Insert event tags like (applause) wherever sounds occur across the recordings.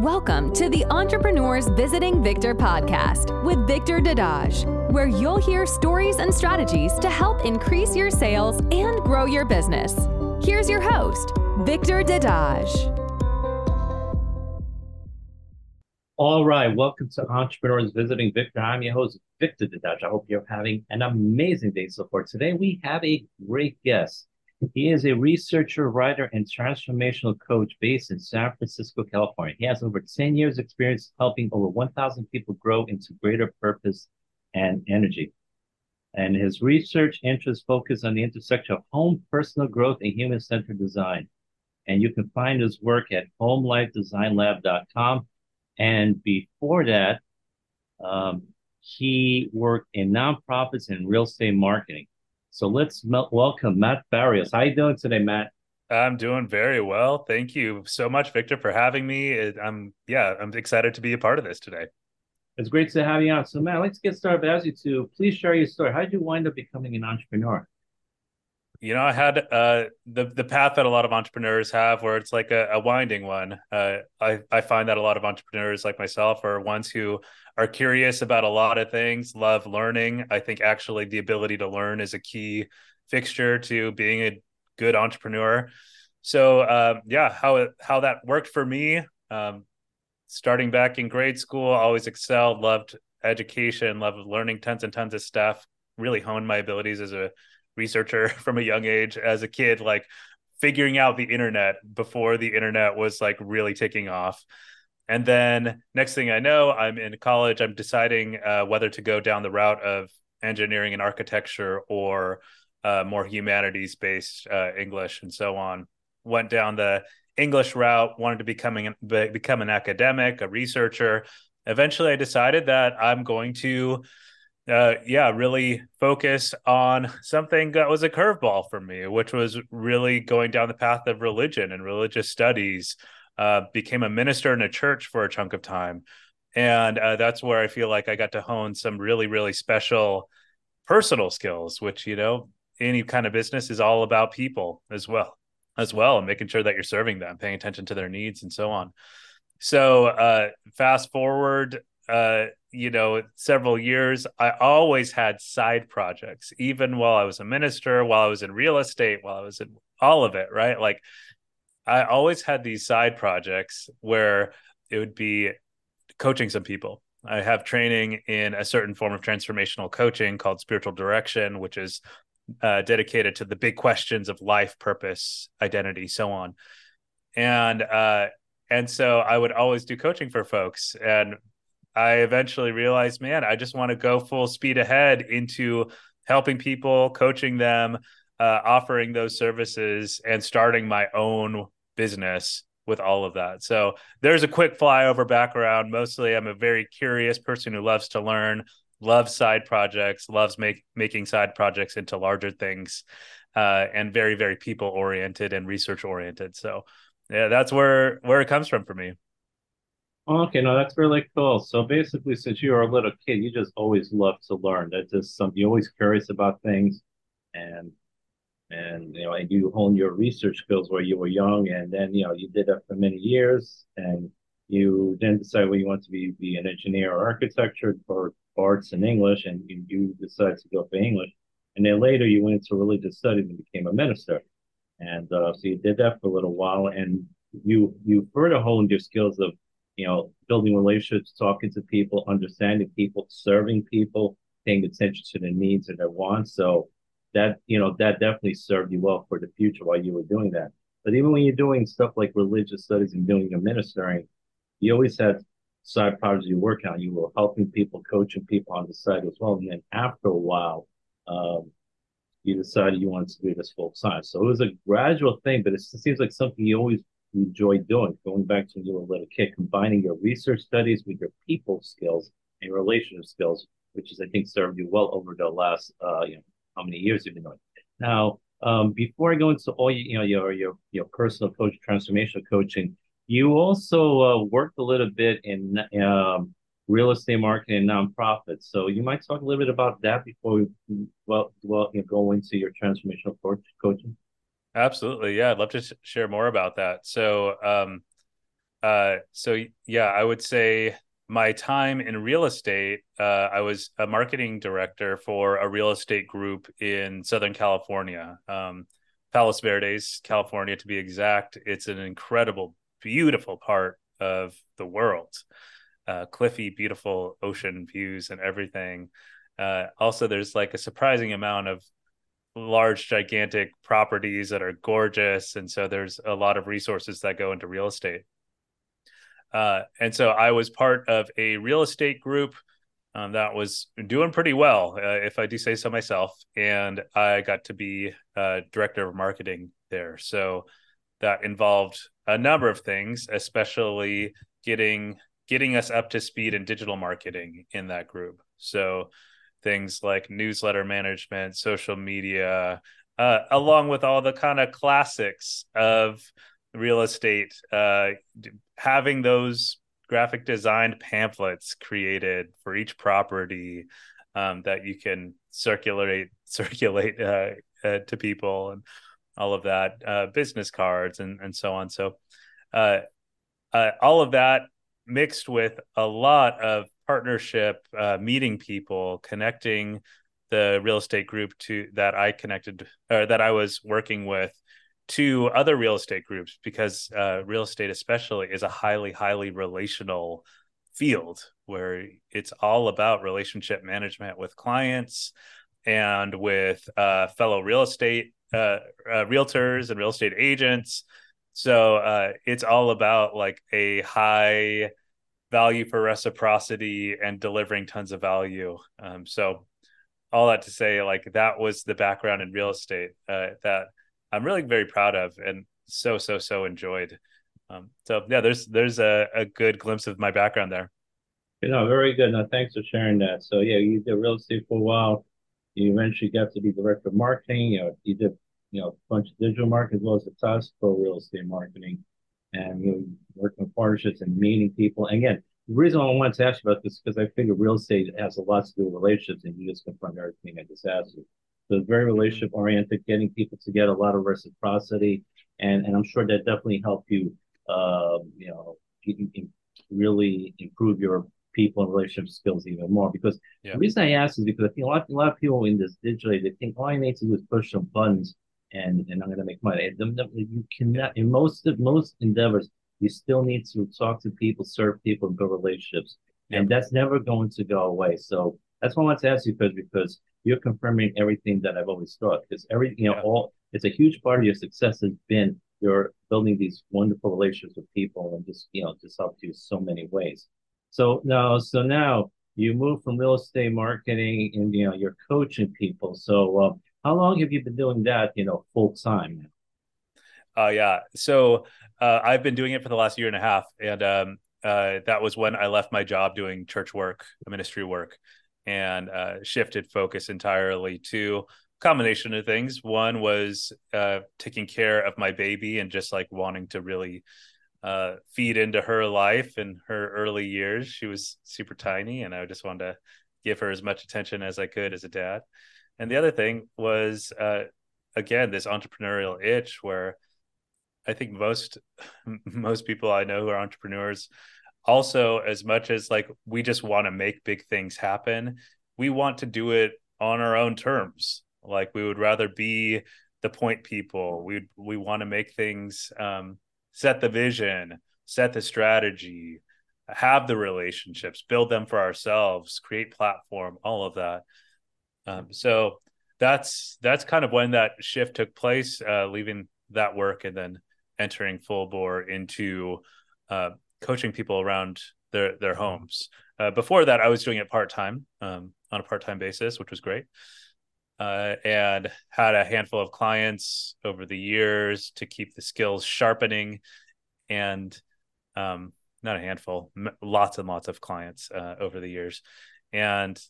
Welcome to the Entrepreneurs Visiting Victor podcast with Victor Dadage, where you'll hear stories and strategies to help increase your sales and grow your business. Here's your host, Victor Dadage. All right, welcome to Entrepreneurs Visiting Victor. I'm your host, Victor Dadage. I hope you're having an amazing day so far. Today, we have a great guest. He is a researcher, writer, and transformational coach based in San Francisco, California. He has over 10 years experience helping over 1,000 people grow into greater purpose and energy. And his research interests focus on the intersection of home, personal growth, and human-centered design. And you can find his work at homelifedesignlab.com. And before that, um, he worked in nonprofits and real estate marketing. So let's welcome Matt Barrios. How are you doing today, Matt? I'm doing very well. Thank you so much, Victor, for having me. I'm yeah, I'm excited to be a part of this today. It's great to have you on. So, Matt, let's get started. But as you to please share your story. How did you wind up becoming an entrepreneur? You know, I had uh, the the path that a lot of entrepreneurs have, where it's like a, a winding one. Uh, I I find that a lot of entrepreneurs like myself are ones who are curious about a lot of things, love learning. I think actually the ability to learn is a key fixture to being a good entrepreneur. So uh, yeah, how how that worked for me. Um, starting back in grade school, always excelled, loved education, loved learning tons and tons of stuff. Really honed my abilities as a researcher (laughs) from a young age. As a kid, like figuring out the internet before the internet was like really taking off. And then next thing I know, I'm in college. I'm deciding uh, whether to go down the route of engineering and architecture or uh, more humanities based uh, English and so on. Went down the English route, wanted to becoming become an academic, a researcher. Eventually, I decided that I'm going to, uh, yeah, really focus on something that was a curveball for me, which was really going down the path of religion and religious studies uh, became a minister in a church for a chunk of time. And uh, that's where I feel like I got to hone some really, really special personal skills, which, you know, any kind of business is all about people as well, as well, and making sure that you're serving them, paying attention to their needs and so on. So, uh, fast forward, uh, you know, several years, I always had side projects, even while I was a minister, while I was in real estate, while I was in all of it, right? Like I always had these side projects where it would be coaching some people. I have training in a certain form of transformational coaching called spiritual direction, which is uh, dedicated to the big questions of life, purpose, identity, so on. And uh, and so I would always do coaching for folks, and I eventually realized, man, I just want to go full speed ahead into helping people, coaching them, uh, offering those services, and starting my own business with all of that. So there's a quick flyover background. Mostly, I'm a very curious person who loves to learn, loves side projects, loves make, making side projects into larger things, uh, and very, very people oriented and research oriented. So yeah, that's where where it comes from for me. Okay, no, that's really cool. So basically, since you were a little kid, you just always loved to learn. That's just something you're always curious about things, and and you know, and you honed your research skills where you were young, and then you know you did that for many years, and you then decide well you want to be be an engineer or architecture or arts and English, and you, you decided to go for English, and then later you went into religious studies and became a minister, and uh, so you did that for a little while, and you you further honed your skills of you know building relationships, talking to people, understanding people, serving people, paying attention to their needs and their wants, so that you know that definitely served you well for the future while you were doing that. But even when you're doing stuff like religious studies and doing your ministering, you always had side projects you work on. You were helping people, coaching people on the side as well. And then after a while, um, you decided you wanted to do this full time. So it was a gradual thing, but it seems like something you always enjoyed doing. Going back to when you were a little kid, combining your research studies with your people skills and relationship skills, which is I think served you well over the last uh, you know how many years you've been doing. Now, um, before I go into all you, know your your your personal coach transformational coaching, you also uh, worked a little bit in um, real estate marketing and nonprofits. So you might talk a little bit about that before we well well you know, go into your transformational coach coaching. Absolutely, yeah, I'd love to sh- share more about that. So. Um, Uh, so yeah, I would say my time in real estate, uh, I was a marketing director for a real estate group in Southern California, um, Palos Verdes, California, to be exact. It's an incredible, beautiful part of the world. Uh, cliffy, beautiful ocean views and everything. Uh, also, there's like a surprising amount of large, gigantic properties that are gorgeous, and so there's a lot of resources that go into real estate. Uh, and so I was part of a real estate group um, that was doing pretty well, uh, if I do say so myself. And I got to be uh, director of marketing there. So that involved a number of things, especially getting getting us up to speed in digital marketing in that group. So things like newsletter management, social media, uh, along with all the kind of classics of real estate, uh, having those graphic designed pamphlets created for each property um, that you can circulate (laughs) circulate uh, uh, to people and all of that, uh, business cards and and so on. So uh, uh, all of that mixed with a lot of partnership, uh, meeting people, connecting the real estate group to that I connected or that I was working with to other real estate groups because uh, real estate especially is a highly highly relational field where it's all about relationship management with clients and with uh, fellow real estate uh, uh realtors and real estate agents. So uh, it's all about like a high value for reciprocity and delivering tons of value. Um, so all that to say like that was the background in real estate uh, that I'm really very proud of and so so so enjoyed. Um, so yeah, there's there's a, a good glimpse of my background there. You know, very good. Now, thanks for sharing that. So yeah, you did real estate for a while. You eventually got to be director of marketing. You know, you did you know a bunch of digital marketing as well as the for real estate marketing, and you know, working with partnerships and meeting people. And again, the reason I wanted to ask you about this is because I figure real estate has a lot to do with relationships, and you just confirmed everything I just asked you. So it's very relationship oriented, getting people to get a lot of reciprocity, and and I'm sure that definitely helped you, uh, you know, really improve your people and relationship skills even more. Because yeah. the reason I ask is because I think a lot, a lot of people in this digitally they think all I need to do is push some buttons and and I'm going to make money. You cannot in most of most endeavors you still need to talk to people, serve people, and build relationships, yeah. and that's never going to go away. So that's why I want to ask you, because because you're confirming everything that I've always thought. Because every you know, yeah. all it's a huge part of your success has been you're building these wonderful relationships with people and just you know just helped you so many ways. So now, so now you move from real estate marketing and you know you're coaching people. So uh, how long have you been doing that? You know, full time now. Uh, yeah. So uh, I've been doing it for the last year and a half, and um, uh, that was when I left my job doing church work, ministry work, and uh, shifted focus entirely to combination of things. One was uh, taking care of my baby and just like wanting to really uh, feed into her life in her early years. She was super tiny, and I just wanted to give her as much attention as I could as a dad. And the other thing was, uh, again, this entrepreneurial itch where I think most (laughs) most people I know who are entrepreneurs also as much as like we just want to make big things happen we want to do it on our own terms. Like we would rather be the point people. We we want to make things um, set the vision set the strategy have the relationships build them for ourselves create platform all of that. Um, so that's that's kind of when that shift took place uh, leaving that work and then entering full bore into uh, coaching people around their their homes. Uh, before that, I was doing it part time um, on a part time basis, which was great, uh, and had a handful of clients over the years to keep the skills sharpening, and um, not a handful, m- lots and lots of clients uh, over the years, and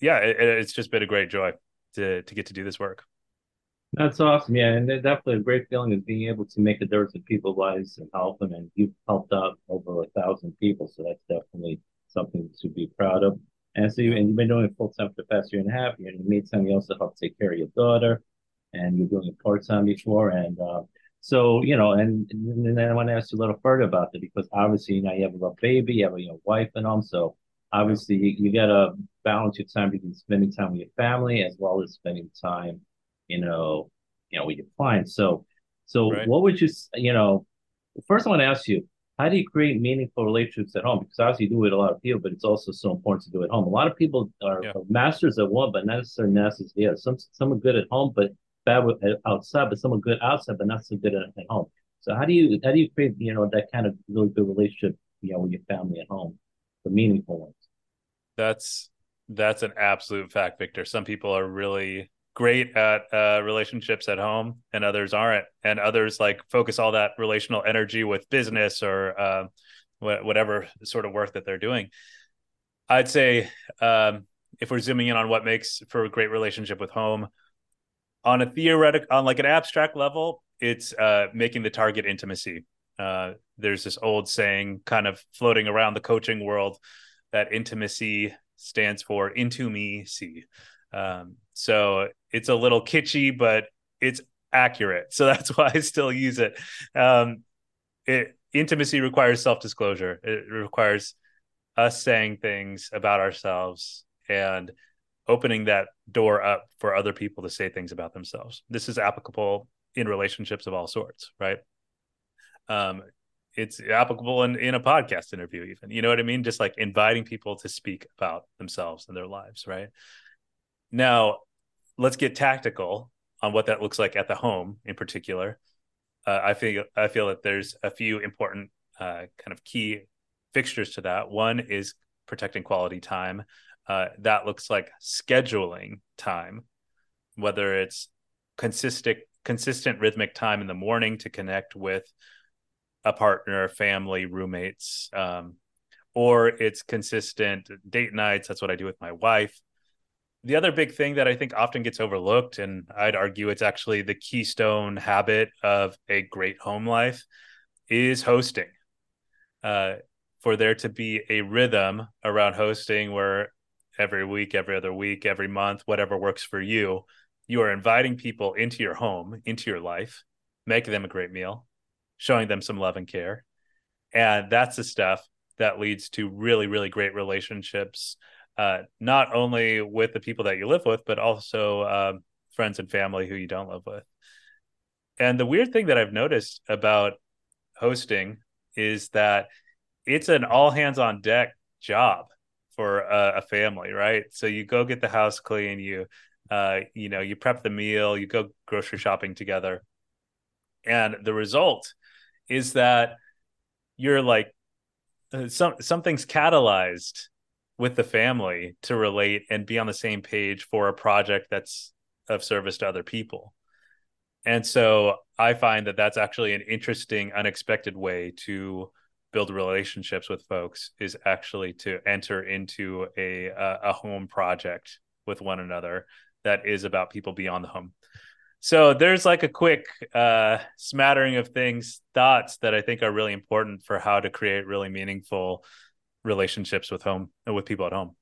yeah, it, it's just been a great joy to to get to do this work. That's awesome. Yeah, and definitely a great feeling is being able to make a difference in people's lives and help them. And you've helped out over a thousand people, so that's definitely something to be proud of. And so you and you've been doing it full time for the past year and a half. In the meantime, you also help take care of your daughter, and you're doing it part time before. And uh, So, you know, and, and then I want to ask you a little further about that because obviously, you know, you have a baby, you have a you know, wife and home. So obviously you, you got to balance your time between spending time with your family as well as spending time, you know, you know, with your clients. So, so right. what would you, you know, first I want to ask you, how do you create meaningful relationships at home? Because obviously you do it a lot of people, but it's also so important to do it at home. A lot of people are yeah. masters at one, but not necessarily masters the other. Some some are good at home, but bad with, outside, but some are good outside, but not so good at, at home. So how do you how do you create you know that kind of really good relationship you know with your family at home, the meaningful ones? That's that's an absolute fact, Victor. Some people are really great at uh, relationships at home and others aren't. And others like focus all that relational energy with business or uh, wh- whatever sort of work that they're doing. I'd say um, if we're zooming in on what makes for a great relationship with home on a theoretic on like an abstract level it's uh, making the target intimacy. Uh, there's this old saying kind of floating around the coaching world that intimacy stands for into me see um, so it's a little kitschy, but it's accurate. So (laughs) that's why I still use it. Um, it intimacy requires self disclosure. It requires us saying things about ourselves and opening that door up for other people to say things about themselves. This is applicable in relationships of all sorts, right? Um, it's applicable in, in a podcast interview, even. You know what I mean? Just like inviting people to speak about themselves and their lives, right? Now, let's get tactical on what that looks like at the home in particular. Uh, I feel I feel that there's a few important uh, kind of key fixtures to that. One is protecting quality time. Uh, that looks like scheduling time, whether it's consistent consistent rhythmic time in the morning to connect with a partner, family, roommates, um, or it's consistent date nights. That's what I do with my wife the other big thing that I think often gets overlooked, and I'd argue it's actually the keystone habit of a great home life, is hosting. Uh, for there to be a rhythm around hosting where every week, every other week, every month, whatever works for you, you are inviting people into your home, into your life, making them a great meal, showing them some love and care. And that's the stuff that leads to really, really great relationships uh, not only with the people that you live with, but also um, friends and family who you don't live with. And the weird thing that I've noticed about hosting is that it's an all hands on deck job for a, a, family, right? So you go get the house clean, you uh, you know, you prep the meal, you go grocery shopping together. And the result is that you're like uh, some something's catalyzed with the family to relate and be on the same page for a project that's of service to other people. And so I find that that's actually an interesting, unexpected way to build relationships with folks is actually to enter into a a, home project with one another that is about people beyond the home. So there's like a quick uh, smattering of things, thoughts that I think are really important for how to create really meaningful relationships with home and with people at home.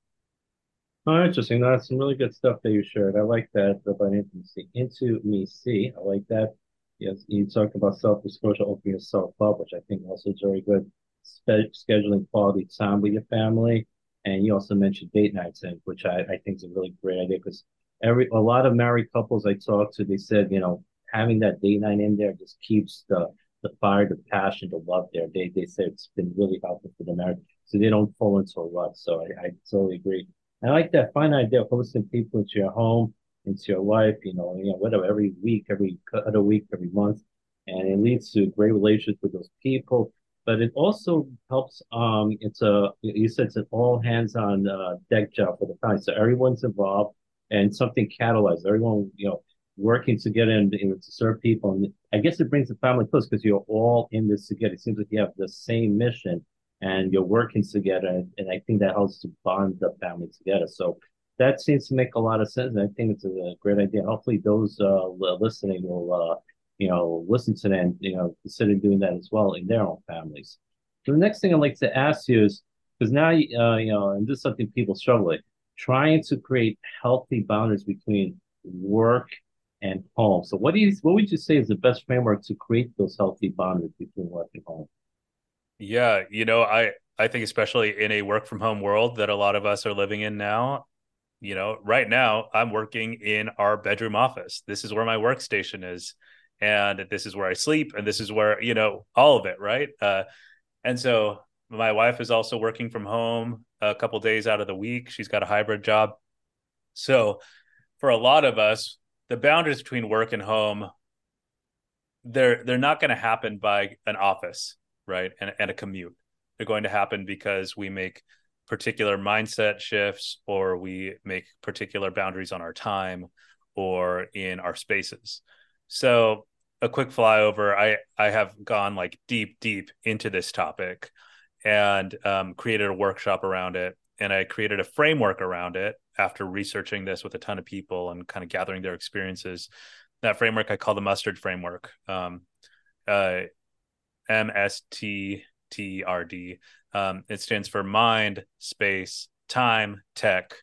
Oh, interesting. That's some really good stuff that you shared. I like that about intimacy. Into me, see. I like that. Yes, you talked about self-disclosure, opening yourself up, which I think also is very good. Spe- scheduling quality time with your family, and you also mentioned date nights, and which I, I think is a really great idea because every a lot of married couples I talked to, they said, you know, having that date night in there just keeps the the fire, the passion, the love there. They they said it's been really helpful for the marriage so they don't fall into a rut. So I, I totally agree. I like that fine idea of hosting people into your home, into your life, you know, you know, whatever, every week, every other week, every month. And it leads to great relationships with those people. But it also helps, um, it's a, you said it's an all hands on uh, deck job for the family. So everyone's involved and something catalyzes everyone, you know, working together and you know, to serve people. And I guess it brings the family close because you're all in this together. It seems like you have the same mission and you're working together. And I think that helps to bond the family together. So that seems to make a lot of sense. And I think it's a great idea. Hopefully those uh, listening will, uh, you know, listen to that you know, consider doing that as well in their own families. So the next thing I'd like to ask you is, because now, uh, you know, and this is something people struggle with, trying to create healthy boundaries between work and home. So what you what would you say is the best framework to create those healthy boundaries between work and home? Yeah, you know, I I think especially in a work from home world that a lot of us are living in now, you know, right now I'm working in our bedroom office. This is where my workstation is and this is where I sleep and this is where, you know, all of it, right? Uh and so my wife is also working from home a couple days out of the week. She's got a hybrid job. So for a lot of us, the boundaries between work and home they're they're not going to happen by an office right? And, and a commute. They're going to happen because we make particular mindset shifts or we make particular boundaries on our time or in our spaces. So a quick flyover i i have gone like deep deep into this topic and um, created a workshop around it. And i created a framework around it after researching this with a ton of people and kind of gathering their experiences. That framework i call the mustard framework. Um, uh, msttrd um, it stands for mind space time tech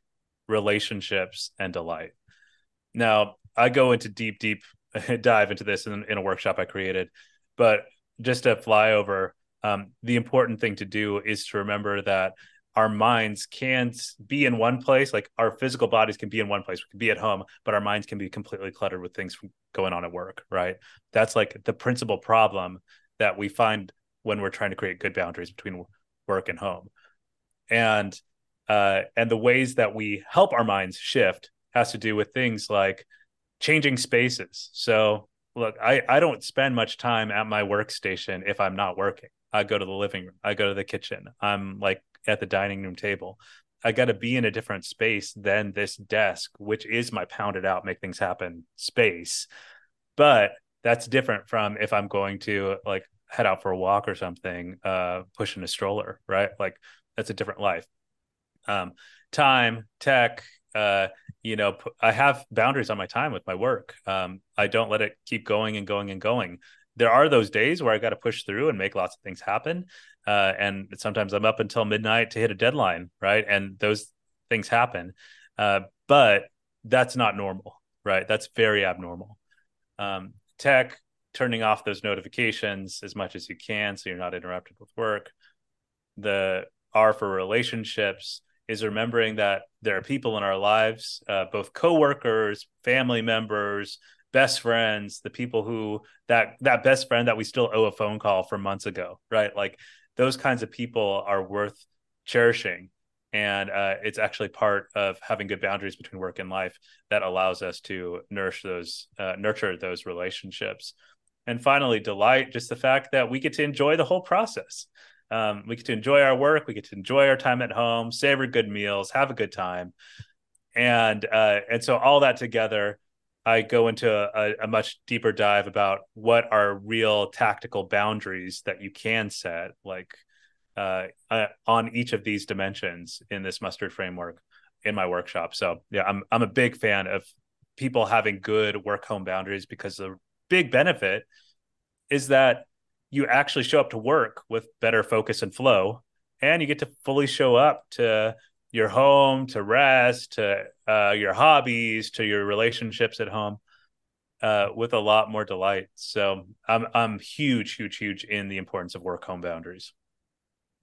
relationships and delight. Now i go into deep deep (laughs) dive into this in, in a workshop i created but just to fly over um, the important thing to do is to remember that our minds can't be in one place like our physical bodies can be in one place. We can be at home but our minds can be completely cluttered with things going on at work right? That's like the principal problem that we find when we're trying to create good boundaries between work and home and uh and the ways that we help our minds shift has to do with things like changing spaces so look i i don't spend much time at my workstation if i'm not working i go to the living room i go to the kitchen i'm like at the dining room table. I got to be in a different space than this desk, which is my pounded out, make things happen space. But that's different from if I'm going to like head out for a walk or something, uh, pushing a stroller, right? Like that's a different life. Um, time, tech, uh, you know, I have boundaries on my time with my work. Um, I don't let it keep going and going and going. There are those days where I got to push through and make lots of things happen uh, and sometimes I'm up until midnight to hit a deadline, right? And those things happen, uh, but that's not normal, right? That's very abnormal. Um, tech turning off those notifications as much as you can so you're not interrupted with work. The R for relationships is remembering that there are people in our lives, uh, both coworkers, family members, best friends, the people who that that best friend that we still owe a phone call from months ago, right? Like those kinds of people are worth cherishing and uh, it's actually part of having good boundaries between work and life that allows us to nourish those uh, nurture those relationships. And finally delight just the fact that we get to enjoy the whole process. Um, we get to enjoy our work we get to enjoy our time at home savor good meals have a good time. And uh, and so all that together I go into a, a, much deeper dive about what are real tactical boundaries that you can set, like uh, uh, on each of these dimensions in this mustard framework in my workshop. So yeah, I'm I'm a big fan of people having good work home boundaries because the big benefit is that you actually show up to work with better focus and flow, and you get to fully show up to your home to rest to uh, your hobbies to your relationships at home uh, with a lot more delight so i'm i'm huge huge huge in the importance of work home boundaries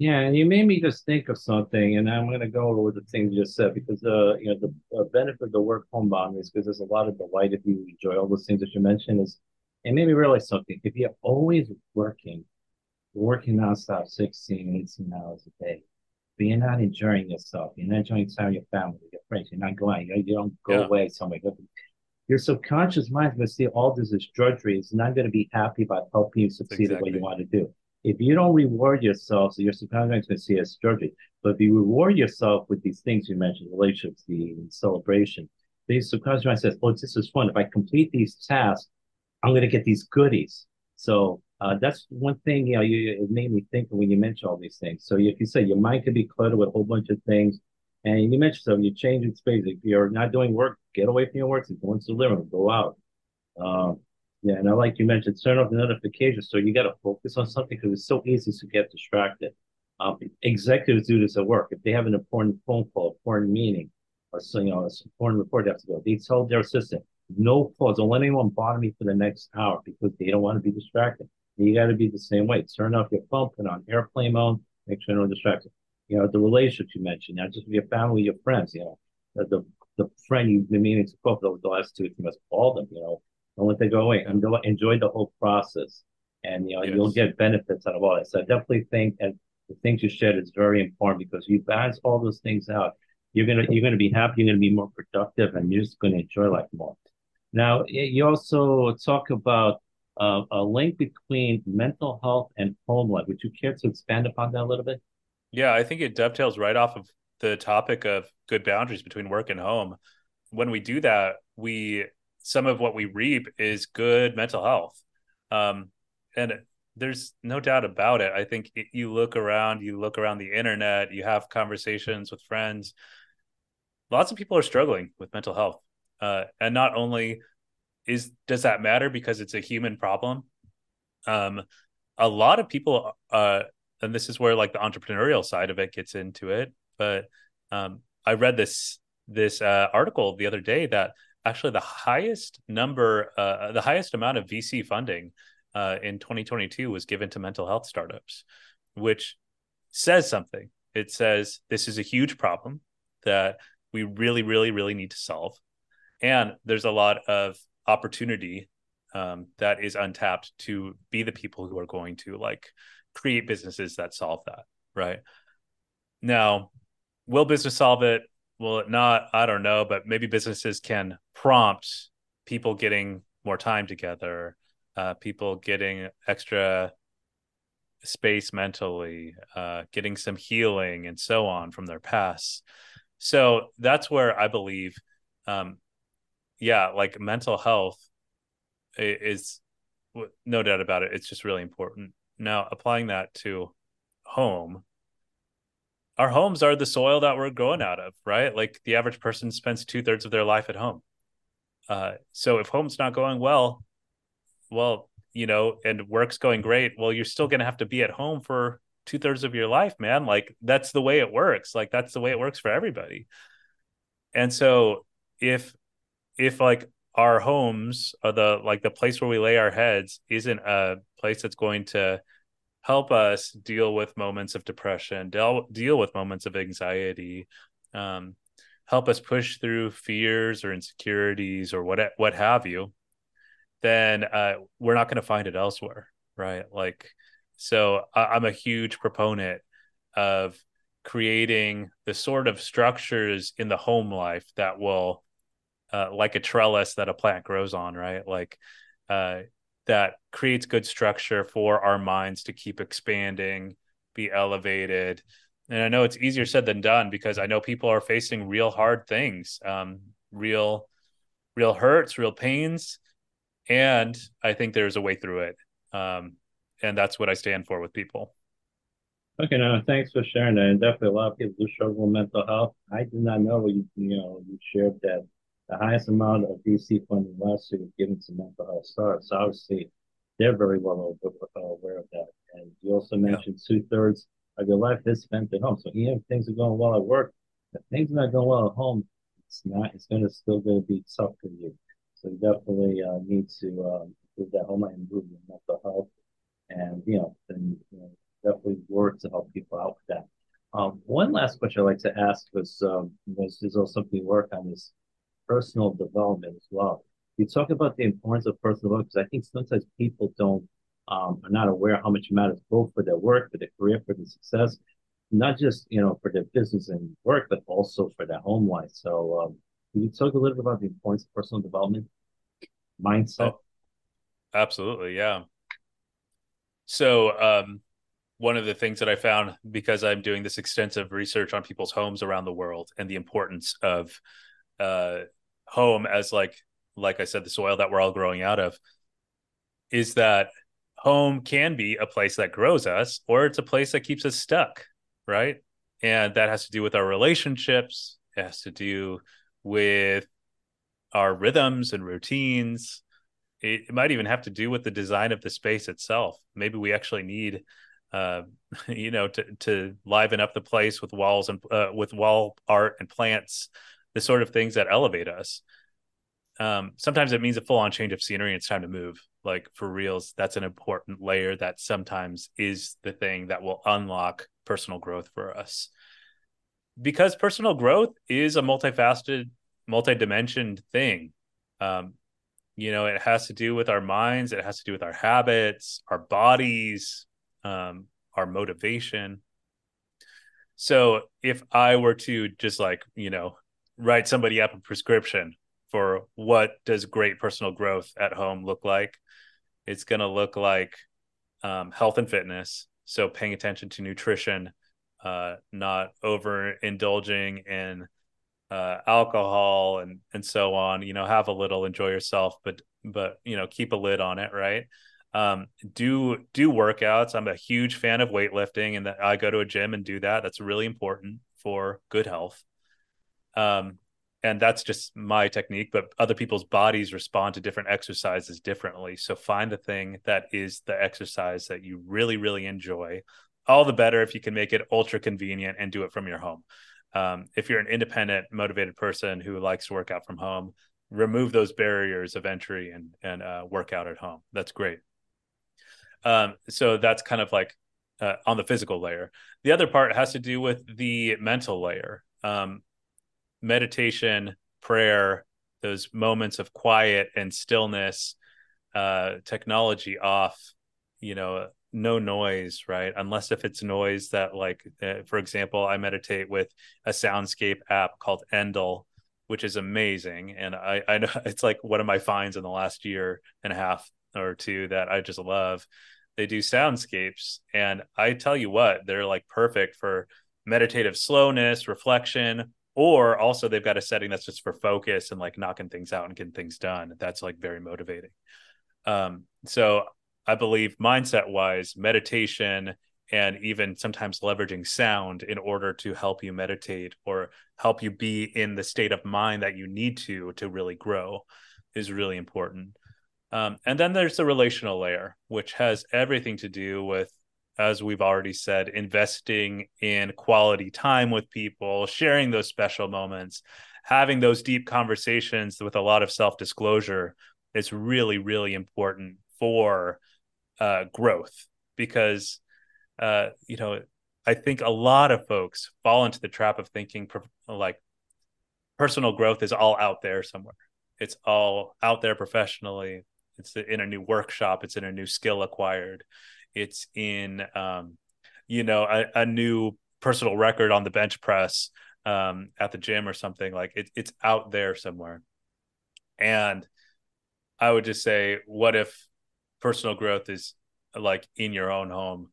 yeah and you made me just think of something and i'm going to go over the things you just said because uh you know the uh, benefit of the work home boundaries because there's a lot of delight if you enjoy all those things that you mentioned is it made me realize something if you're always working working nonstop 16 18 hours a day but you're not enjoying yourself. You're not enjoying time with your family, your friends. You're not going. You don't go yeah. away somewhere. Your subconscious mind is going to see all this as drudgery. It's not going to be happy about helping you succeed exactly. the way you want to do. If you don't reward yourself, so your subconscious mind is going to see it as. But if you reward yourself with these things you mentioned, relationships, the celebration, the subconscious mind says, "Oh, this is fun. If I complete these tasks, I'm going to get these goodies." So uh, that's one thing, you know, you, it made me think when you mentioned all these things. So if you say your mind could be cluttered with a whole bunch of things, and you mentioned so you're changing space. If you're not doing work, get away from your work. If you want to live, go out. Uh, yeah, and I like you mentioned turn off the notifications. So you got to focus on something because it's so easy to get distracted. Um, executives do this at work. If they have an important phone call, important meeting, or so, you know, a important report they have to go, they tell their assistant, no calls. Don't let anyone bother me for the next hour because they don't want to be distracted. You got to be the same way. Turn off your phone, put on airplane mode, make sure no distractions. You know, the relationships you mentioned, not just with your family, your friends, you know, the, the, the friend you've been meaning to call for the last two, you must call them, you know, don't let them go away. Enjoy, enjoy the whole process. And, you know, yes. you'll get benefits out of all that. So I definitely think, and the things you shared is very important because you balance all those things out. You're gonna you're gonna be happy. You're gonna be more productive, and you're just gonna enjoy life more. Now, you also talk about uh, a link between mental health and home life. Would you care to expand upon that a little bit? Yeah, I think it dovetails right off of the topic of good boundaries between work and home. When we do that, we some of what we reap is good mental health. Um, and there's no doubt about it. I think it, you look around, you look around the internet, you have conversations with friends. Lots of people are struggling with mental health. Uh, and not only is does that matter because it's a human problem, um, a lot of people, uh, and this is where like the entrepreneurial side of it gets into it. But um, I read this this uh, article the other day that actually the highest number, uh, the highest amount of VC funding uh, in 2022 was given to mental health startups, which says something. It says this is a huge problem that we really, really, really need to solve. And there's a lot of opportunity um, that is untapped to be the people who are going to like create businesses that solve that right? Now will business solve it will it not i don't know but maybe businesses can prompt people getting more time together uh, people getting extra space mentally uh, getting some healing and so on from their past so that's where i believe um, yeah, like mental health is no doubt about it. It's just really important. Now, applying that to home, our homes are the soil that we're growing out of, right? Like the average person spends two thirds of their life at home. Uh, so if home's not going well, well, you know, and work's going great, well, you're still going to have to be at home for two thirds of your life, man. Like that's the way it works. Like that's the way it works for everybody. And so if if like our homes are the like the place where we lay our heads isn't a place that's going to help us deal with moments of depression deal, deal with moments of anxiety um, help us push through fears or insecurities or what what have you then uh, we're not going to find it elsewhere right like so I, i'm a huge proponent of creating the sort of structures in the home life that will uh, like a trellis that a plant grows on, right? Like uh, that creates good structure for our minds to keep expanding, be elevated. And I know it's easier said than done because I know people are facing real hard things, um, real, real hurts, real pains, and I think there's a way through it. Um, and that's what I stand for with people. Okay, now thanks for sharing that. And definitely a lot of people do struggle with mental health. I did not know you, you know, you shared that the highest amount of VC funding last year was given to mental health startups. So obviously, they're very well aware of that. And you also mentioned yeah. two thirds of your life is spent at home. So even if things are going well at work, if things are not going well at home, it's not. It's going to still going to be tough for you. So you definitely uh, need to um, improve that home and improve your mental health, and you know, then you know, definitely work to help people out with that. Um, one last question I'd like to ask was um, was is also something you work on is personal development as well. You talk about the importance of personal development because I think sometimes people don't um, are not aware how much it matters both for their work, for their career, for their success, not just you know for their business and work, but also for their home life. So, um, can you talk a little bit about the importance of personal development, mindset? Oh, absolutely, yeah. So, um, one of the things that I found because I'm doing this extensive research on people's homes around the world and the importance of uh, home as like like I said, the soil that we're all growing out of, is that home can be a place that grows us, or it's a place that keeps us stuck, right? And that has to do with our relationships. It has to do with our rhythms and routines. It, it might even have to do with the design of the space itself. Maybe we actually need, uh, (laughs) you know, to to liven up the place with walls and uh, with wall art and plants, the sort of things that elevate us um, sometimes it means a full on change of scenery and it's time to move. Like for reals, that's an important layer that sometimes is the thing that will unlock personal growth for us. Because personal growth is a multifaceted, multi-dimensioned thing. Um, you know, it has to do with our minds, it has to do with our habits, our bodies, um, our motivation. So if I were to just like, you know, write somebody up a prescription for what does great personal growth at home look like, it's going to look like um, health and fitness. So paying attention to nutrition, uh, not overindulging in uh, alcohol and and so on. You know, have a little, enjoy yourself, but but you know, keep a lid on it, right? um, do do workouts. I'm a huge fan of weightlifting, and that I go to a gym and do that. That's really important for good health. Um, and that's just my technique, but other people's bodies respond to different exercises differently. So find the thing that is the exercise that you really, really enjoy. All the better if you can make it ultra convenient and do it from your home. Um, if you're an independent, motivated person who likes to work out from home, remove those barriers of entry and and uh, work out at home. That's great. Um, so that's kind of like uh, on the physical layer. The other part has to do with the mental layer. Um, meditation, prayer, those moments of quiet and stillness, uh, technology off, you know, no noise, right? Unless if it's noise that, like, uh, for example, I meditate with a soundscape app called Endel, which is amazing. And I, I know (laughs) it's like one of my finds in the last year and a half or two that I just love. They do soundscapes, and I tell you what, they're like perfect for meditative slowness, reflection, or also they've got a setting that's just for focus and like knocking things out and getting things done. That's like very motivating. Um, so I believe mindset wise, meditation and even sometimes leveraging sound in order to help you meditate or help you be in the state of mind that you need to to really grow is really important. Um, and then there's the relational layer, which has everything to do with, as we've already said, investing in quality time with people, sharing those special moments, having those deep conversations with a lot of self disclosure is really, really important for uh, growth because, uh, you know, I think a lot of folks fall into the trap of thinking like personal growth is all out there somewhere. It's all out there professionally. It's in a new workshop. It's in a new skill acquired it's in um, you know a, a, new personal record on the bench press um, at the gym or something like it, it's out there somewhere. And i would just say what if personal growth is like in your own home?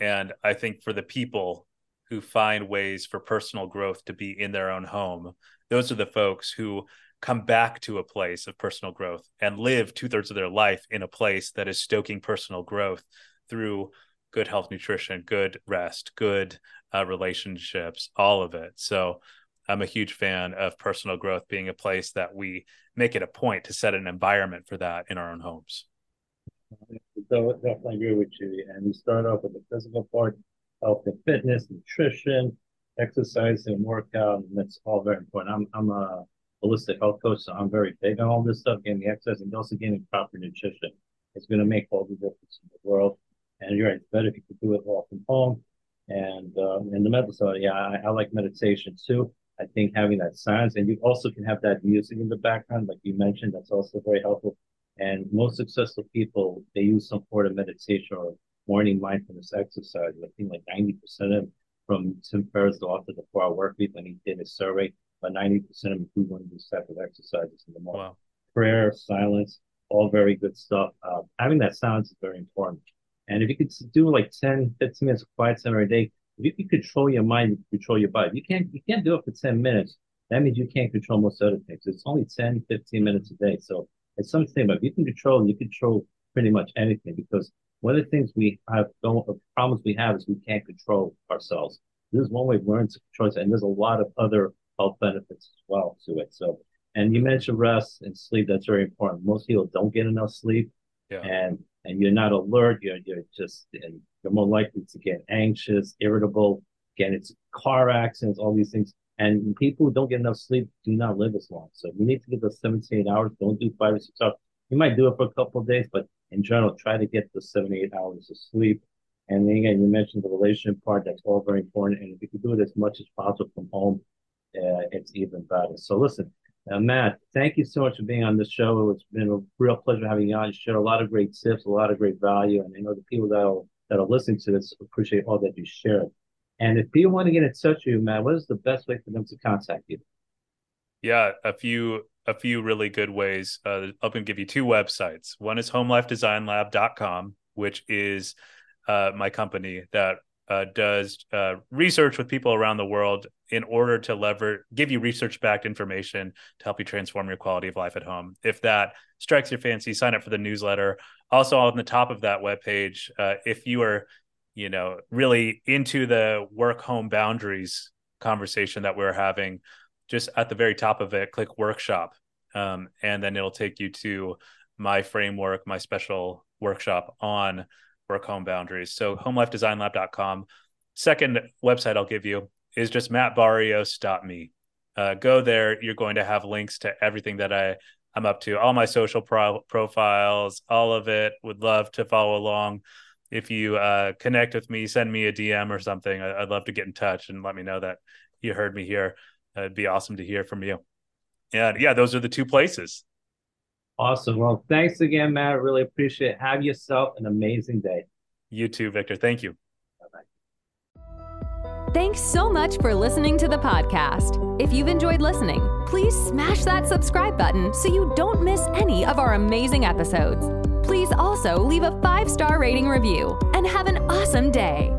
And i think for the people who find ways for personal growth to be in their own home those are the folks who come back to a place of personal growth and live two thirds of their life in a place that is stoking personal growth through good health, nutrition, good rest, good uh, relationships, all of it. So I'm a huge fan of personal growth being a place that we make it a point to set an environment for that in our own homes. So definitely agree with you. And we start off with the physical part, health and fitness, nutrition, exercise and workout. And that's all very important. I'm I'm a holistic health coach, so I'm very big on all this stuff, getting the exercise and also getting proper nutrition. It's going to make all the difference in the world. And you're right, it's better if you can do it all from home. And um, and the mental side, yeah, I, I like meditation too. I think having that silence, and you also can have that music in the background, like you mentioned, that's also very helpful. And most successful people, they use some form of meditation or morning mindfulness exercise. I think like 90% of them from Tim Ferriss, the author of the Four Hour Work Week, when he did his survey, about 90% of them do one of these type of exercises in the morning. Wow. Prayer, silence, all very good stuff. Uh, having that silence is very important. And if you could do like 10, 15 minutes of quiet time every day, if you can control your mind, you can control your body. You can't you can't do it for 10 minutes. That means you can't control most other things. It's only 10, 15 minutes a day. So it's something, but if you can control, you control pretty much anything because one of the things we have, don't, problems we have is we can't control ourselves. This is one way of learning to control. And there's a lot of other health benefits as well to it. So, and you mentioned rest and sleep. That's very important. Most people don't get enough sleep, yeah. and and you're not alert. You're you're just you're more likely to get anxious, irritable, get into car accidents, all these things. And people who don't get enough sleep do not live as long. So you need to get those 17 hours. Don't do five or six hours. You might do it for a couple of days, but in general, try to get the 78 hours of sleep. And then again, you mentioned the relationship part. That's all very important. And if you can do it as much as possible from home, uh, it's even better. So listen, uh, Matt, thank you so much for being on this show. It's been a real pleasure having you on. You shared a lot of great tips, a lot of great value, and I know the people that are that are listening to this appreciate all that you shared. And if people want to get in touch with you, Matt, what is the best way for them to contact you? Yeah, a few a few really good ways. Uh, I'm going to give you two websites. One is homelifedesignlab.com, which is uh, my company that uh, does uh, research with people around the world in order to lever give you research backed information to help you transform your quality of life at home. If that strikes your fancy, sign up for the newsletter. Also, on the top of that webpage, uh, if you are, you know, really into the work home boundaries conversation that we're having, just at the very top of it, click workshop, um, and then it'll take you to my framework, my special workshop on work home boundaries. So homelifedesignlab.com. Second website I'll give you is just mattbarrios.me. Uh, go there. You're going to have links to everything that I I'm up to, all my social pro- profiles, all of it. Would love to follow along. If you uh, connect with me, send me a DM or something. I- would love to get in touch and let me know that you heard me here. Uh, it'd be awesome to hear from you. And yeah, those are the two places. Awesome. Well, thanks again, Matt. I really appreciate it. Have yourself an amazing day. You too, Victor. Thank you. Thanks so much for listening to the podcast. If you've enjoyed listening, please smash that subscribe button so you don't miss any of our amazing episodes. Please also leave a five star rating review and have an awesome day.